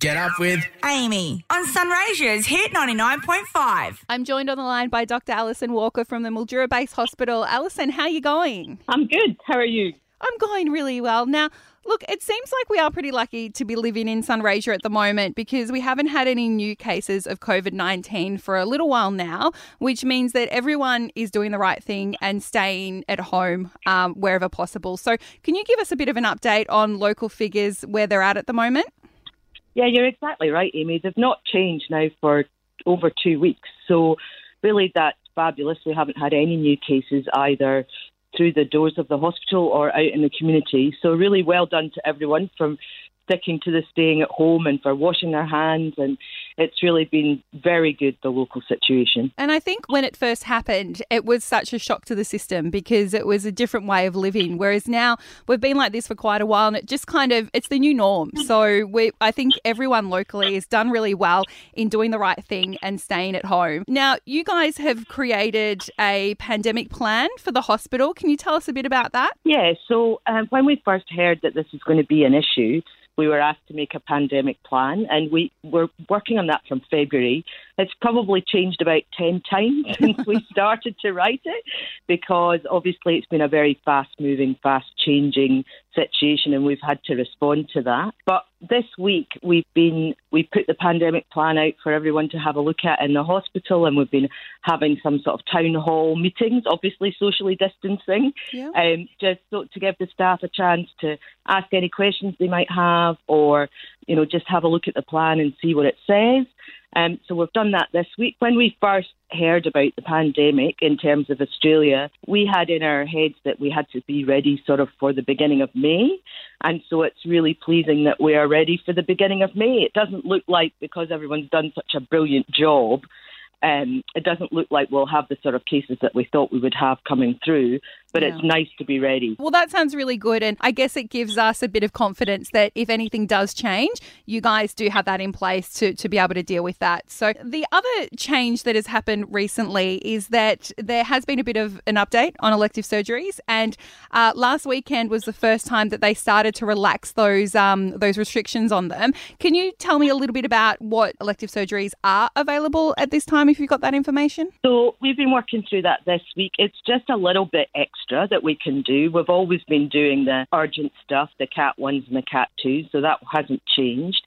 Get up with Amy on Sunraysia's Hit 99.5. I'm joined on the line by Dr. Alison Walker from the Mildura Base Hospital. Alison, how are you going? I'm good. How are you? I'm going really well. Now, look, it seems like we are pretty lucky to be living in Sunraysia at the moment because we haven't had any new cases of COVID 19 for a little while now, which means that everyone is doing the right thing and staying at home um, wherever possible. So, can you give us a bit of an update on local figures where they're at at the moment? Yeah, you're exactly right, Amy. They've not changed now for over two weeks. So, really, that's fabulous. We haven't had any new cases either through the doors of the hospital or out in the community. So, really well done to everyone from sticking to the staying at home and for washing their hands. And it's really been very good, the local situation. And I think when it first happened, it was such a shock to the system because it was a different way of living. Whereas now we've been like this for quite a while and it just kind of, it's the new norm. So we, I think everyone locally has done really well in doing the right thing and staying at home. Now, you guys have created a pandemic plan for the hospital. Can you tell us a bit about that? Yeah, so um, when we first heard that this was going to be an issue, we were asked to make a pandemic plan, and we were working on that from February. It's probably changed about 10 times since we started to write it because obviously it's been a very fast moving, fast changing situation, and we've had to respond to that. But this week we've been we put the pandemic plan out for everyone to have a look at in the hospital and we've been having some sort of town hall meetings obviously socially distancing Yeah. um, just so to give the staff a chance to ask any questions they might have or you know just have a look at the plan and see what it says um, so we've done that this week. When we first heard about the pandemic in terms of Australia, we had in our heads that we had to be ready sort of for the beginning of May. And so it's really pleasing that we are ready for the beginning of May. It doesn't look like because everyone's done such a brilliant job. Um, it doesn't look like we'll have the sort of cases that we thought we would have coming through, but it's nice to be ready. Well, that sounds really good. And I guess it gives us a bit of confidence that if anything does change, you guys do have that in place to, to be able to deal with that. So, the other change that has happened recently is that there has been a bit of an update on elective surgeries. And uh, last weekend was the first time that they started to relax those, um, those restrictions on them. Can you tell me a little bit about what elective surgeries are available at this time if you've got that information? So we've been working through that this week. It's just a little bit extra that we can do. We've always been doing the urgent stuff, the Cat 1s and the Cat 2s, so that hasn't changed.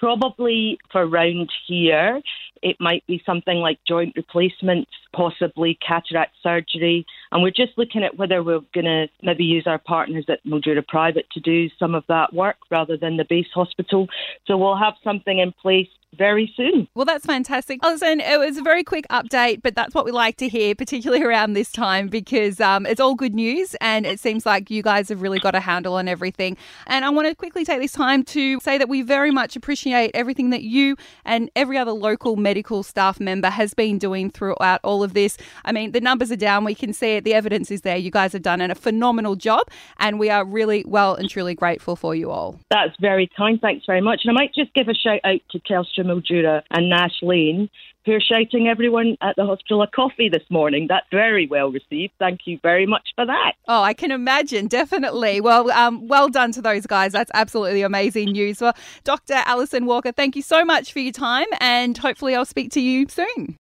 Probably for round here, it might be something like joint replacements, possibly cataract surgery. And we're just looking at whether we're going to maybe use our partners at Mildura Private to do some of that work rather than the base hospital. So we'll have something in place very soon. Well, that's fantastic. Listen, it was a very quick update, but that's what we like to hear, particularly around this time, because um, it's all good news and it seems like you guys have really got a handle on everything. And I want to quickly take this time to say that we very much appreciate everything that you and every other local medical staff member has been doing throughout all of this. I mean, the numbers are down. We can see it. The evidence is there. You guys have done a phenomenal job, and we are really well and truly grateful for you all. That's very kind. Thanks very much. And I might just give a shout out to Telstra Mildura and Nash Lane, who are shouting everyone at the hospital a coffee this morning. That's very well received. Thank you very much for that. Oh, I can imagine, definitely. Well, um, well done to those guys. That's absolutely amazing news. Well, Dr. Alison Walker, thank you so much for your time, and hopefully, I'll speak to you soon.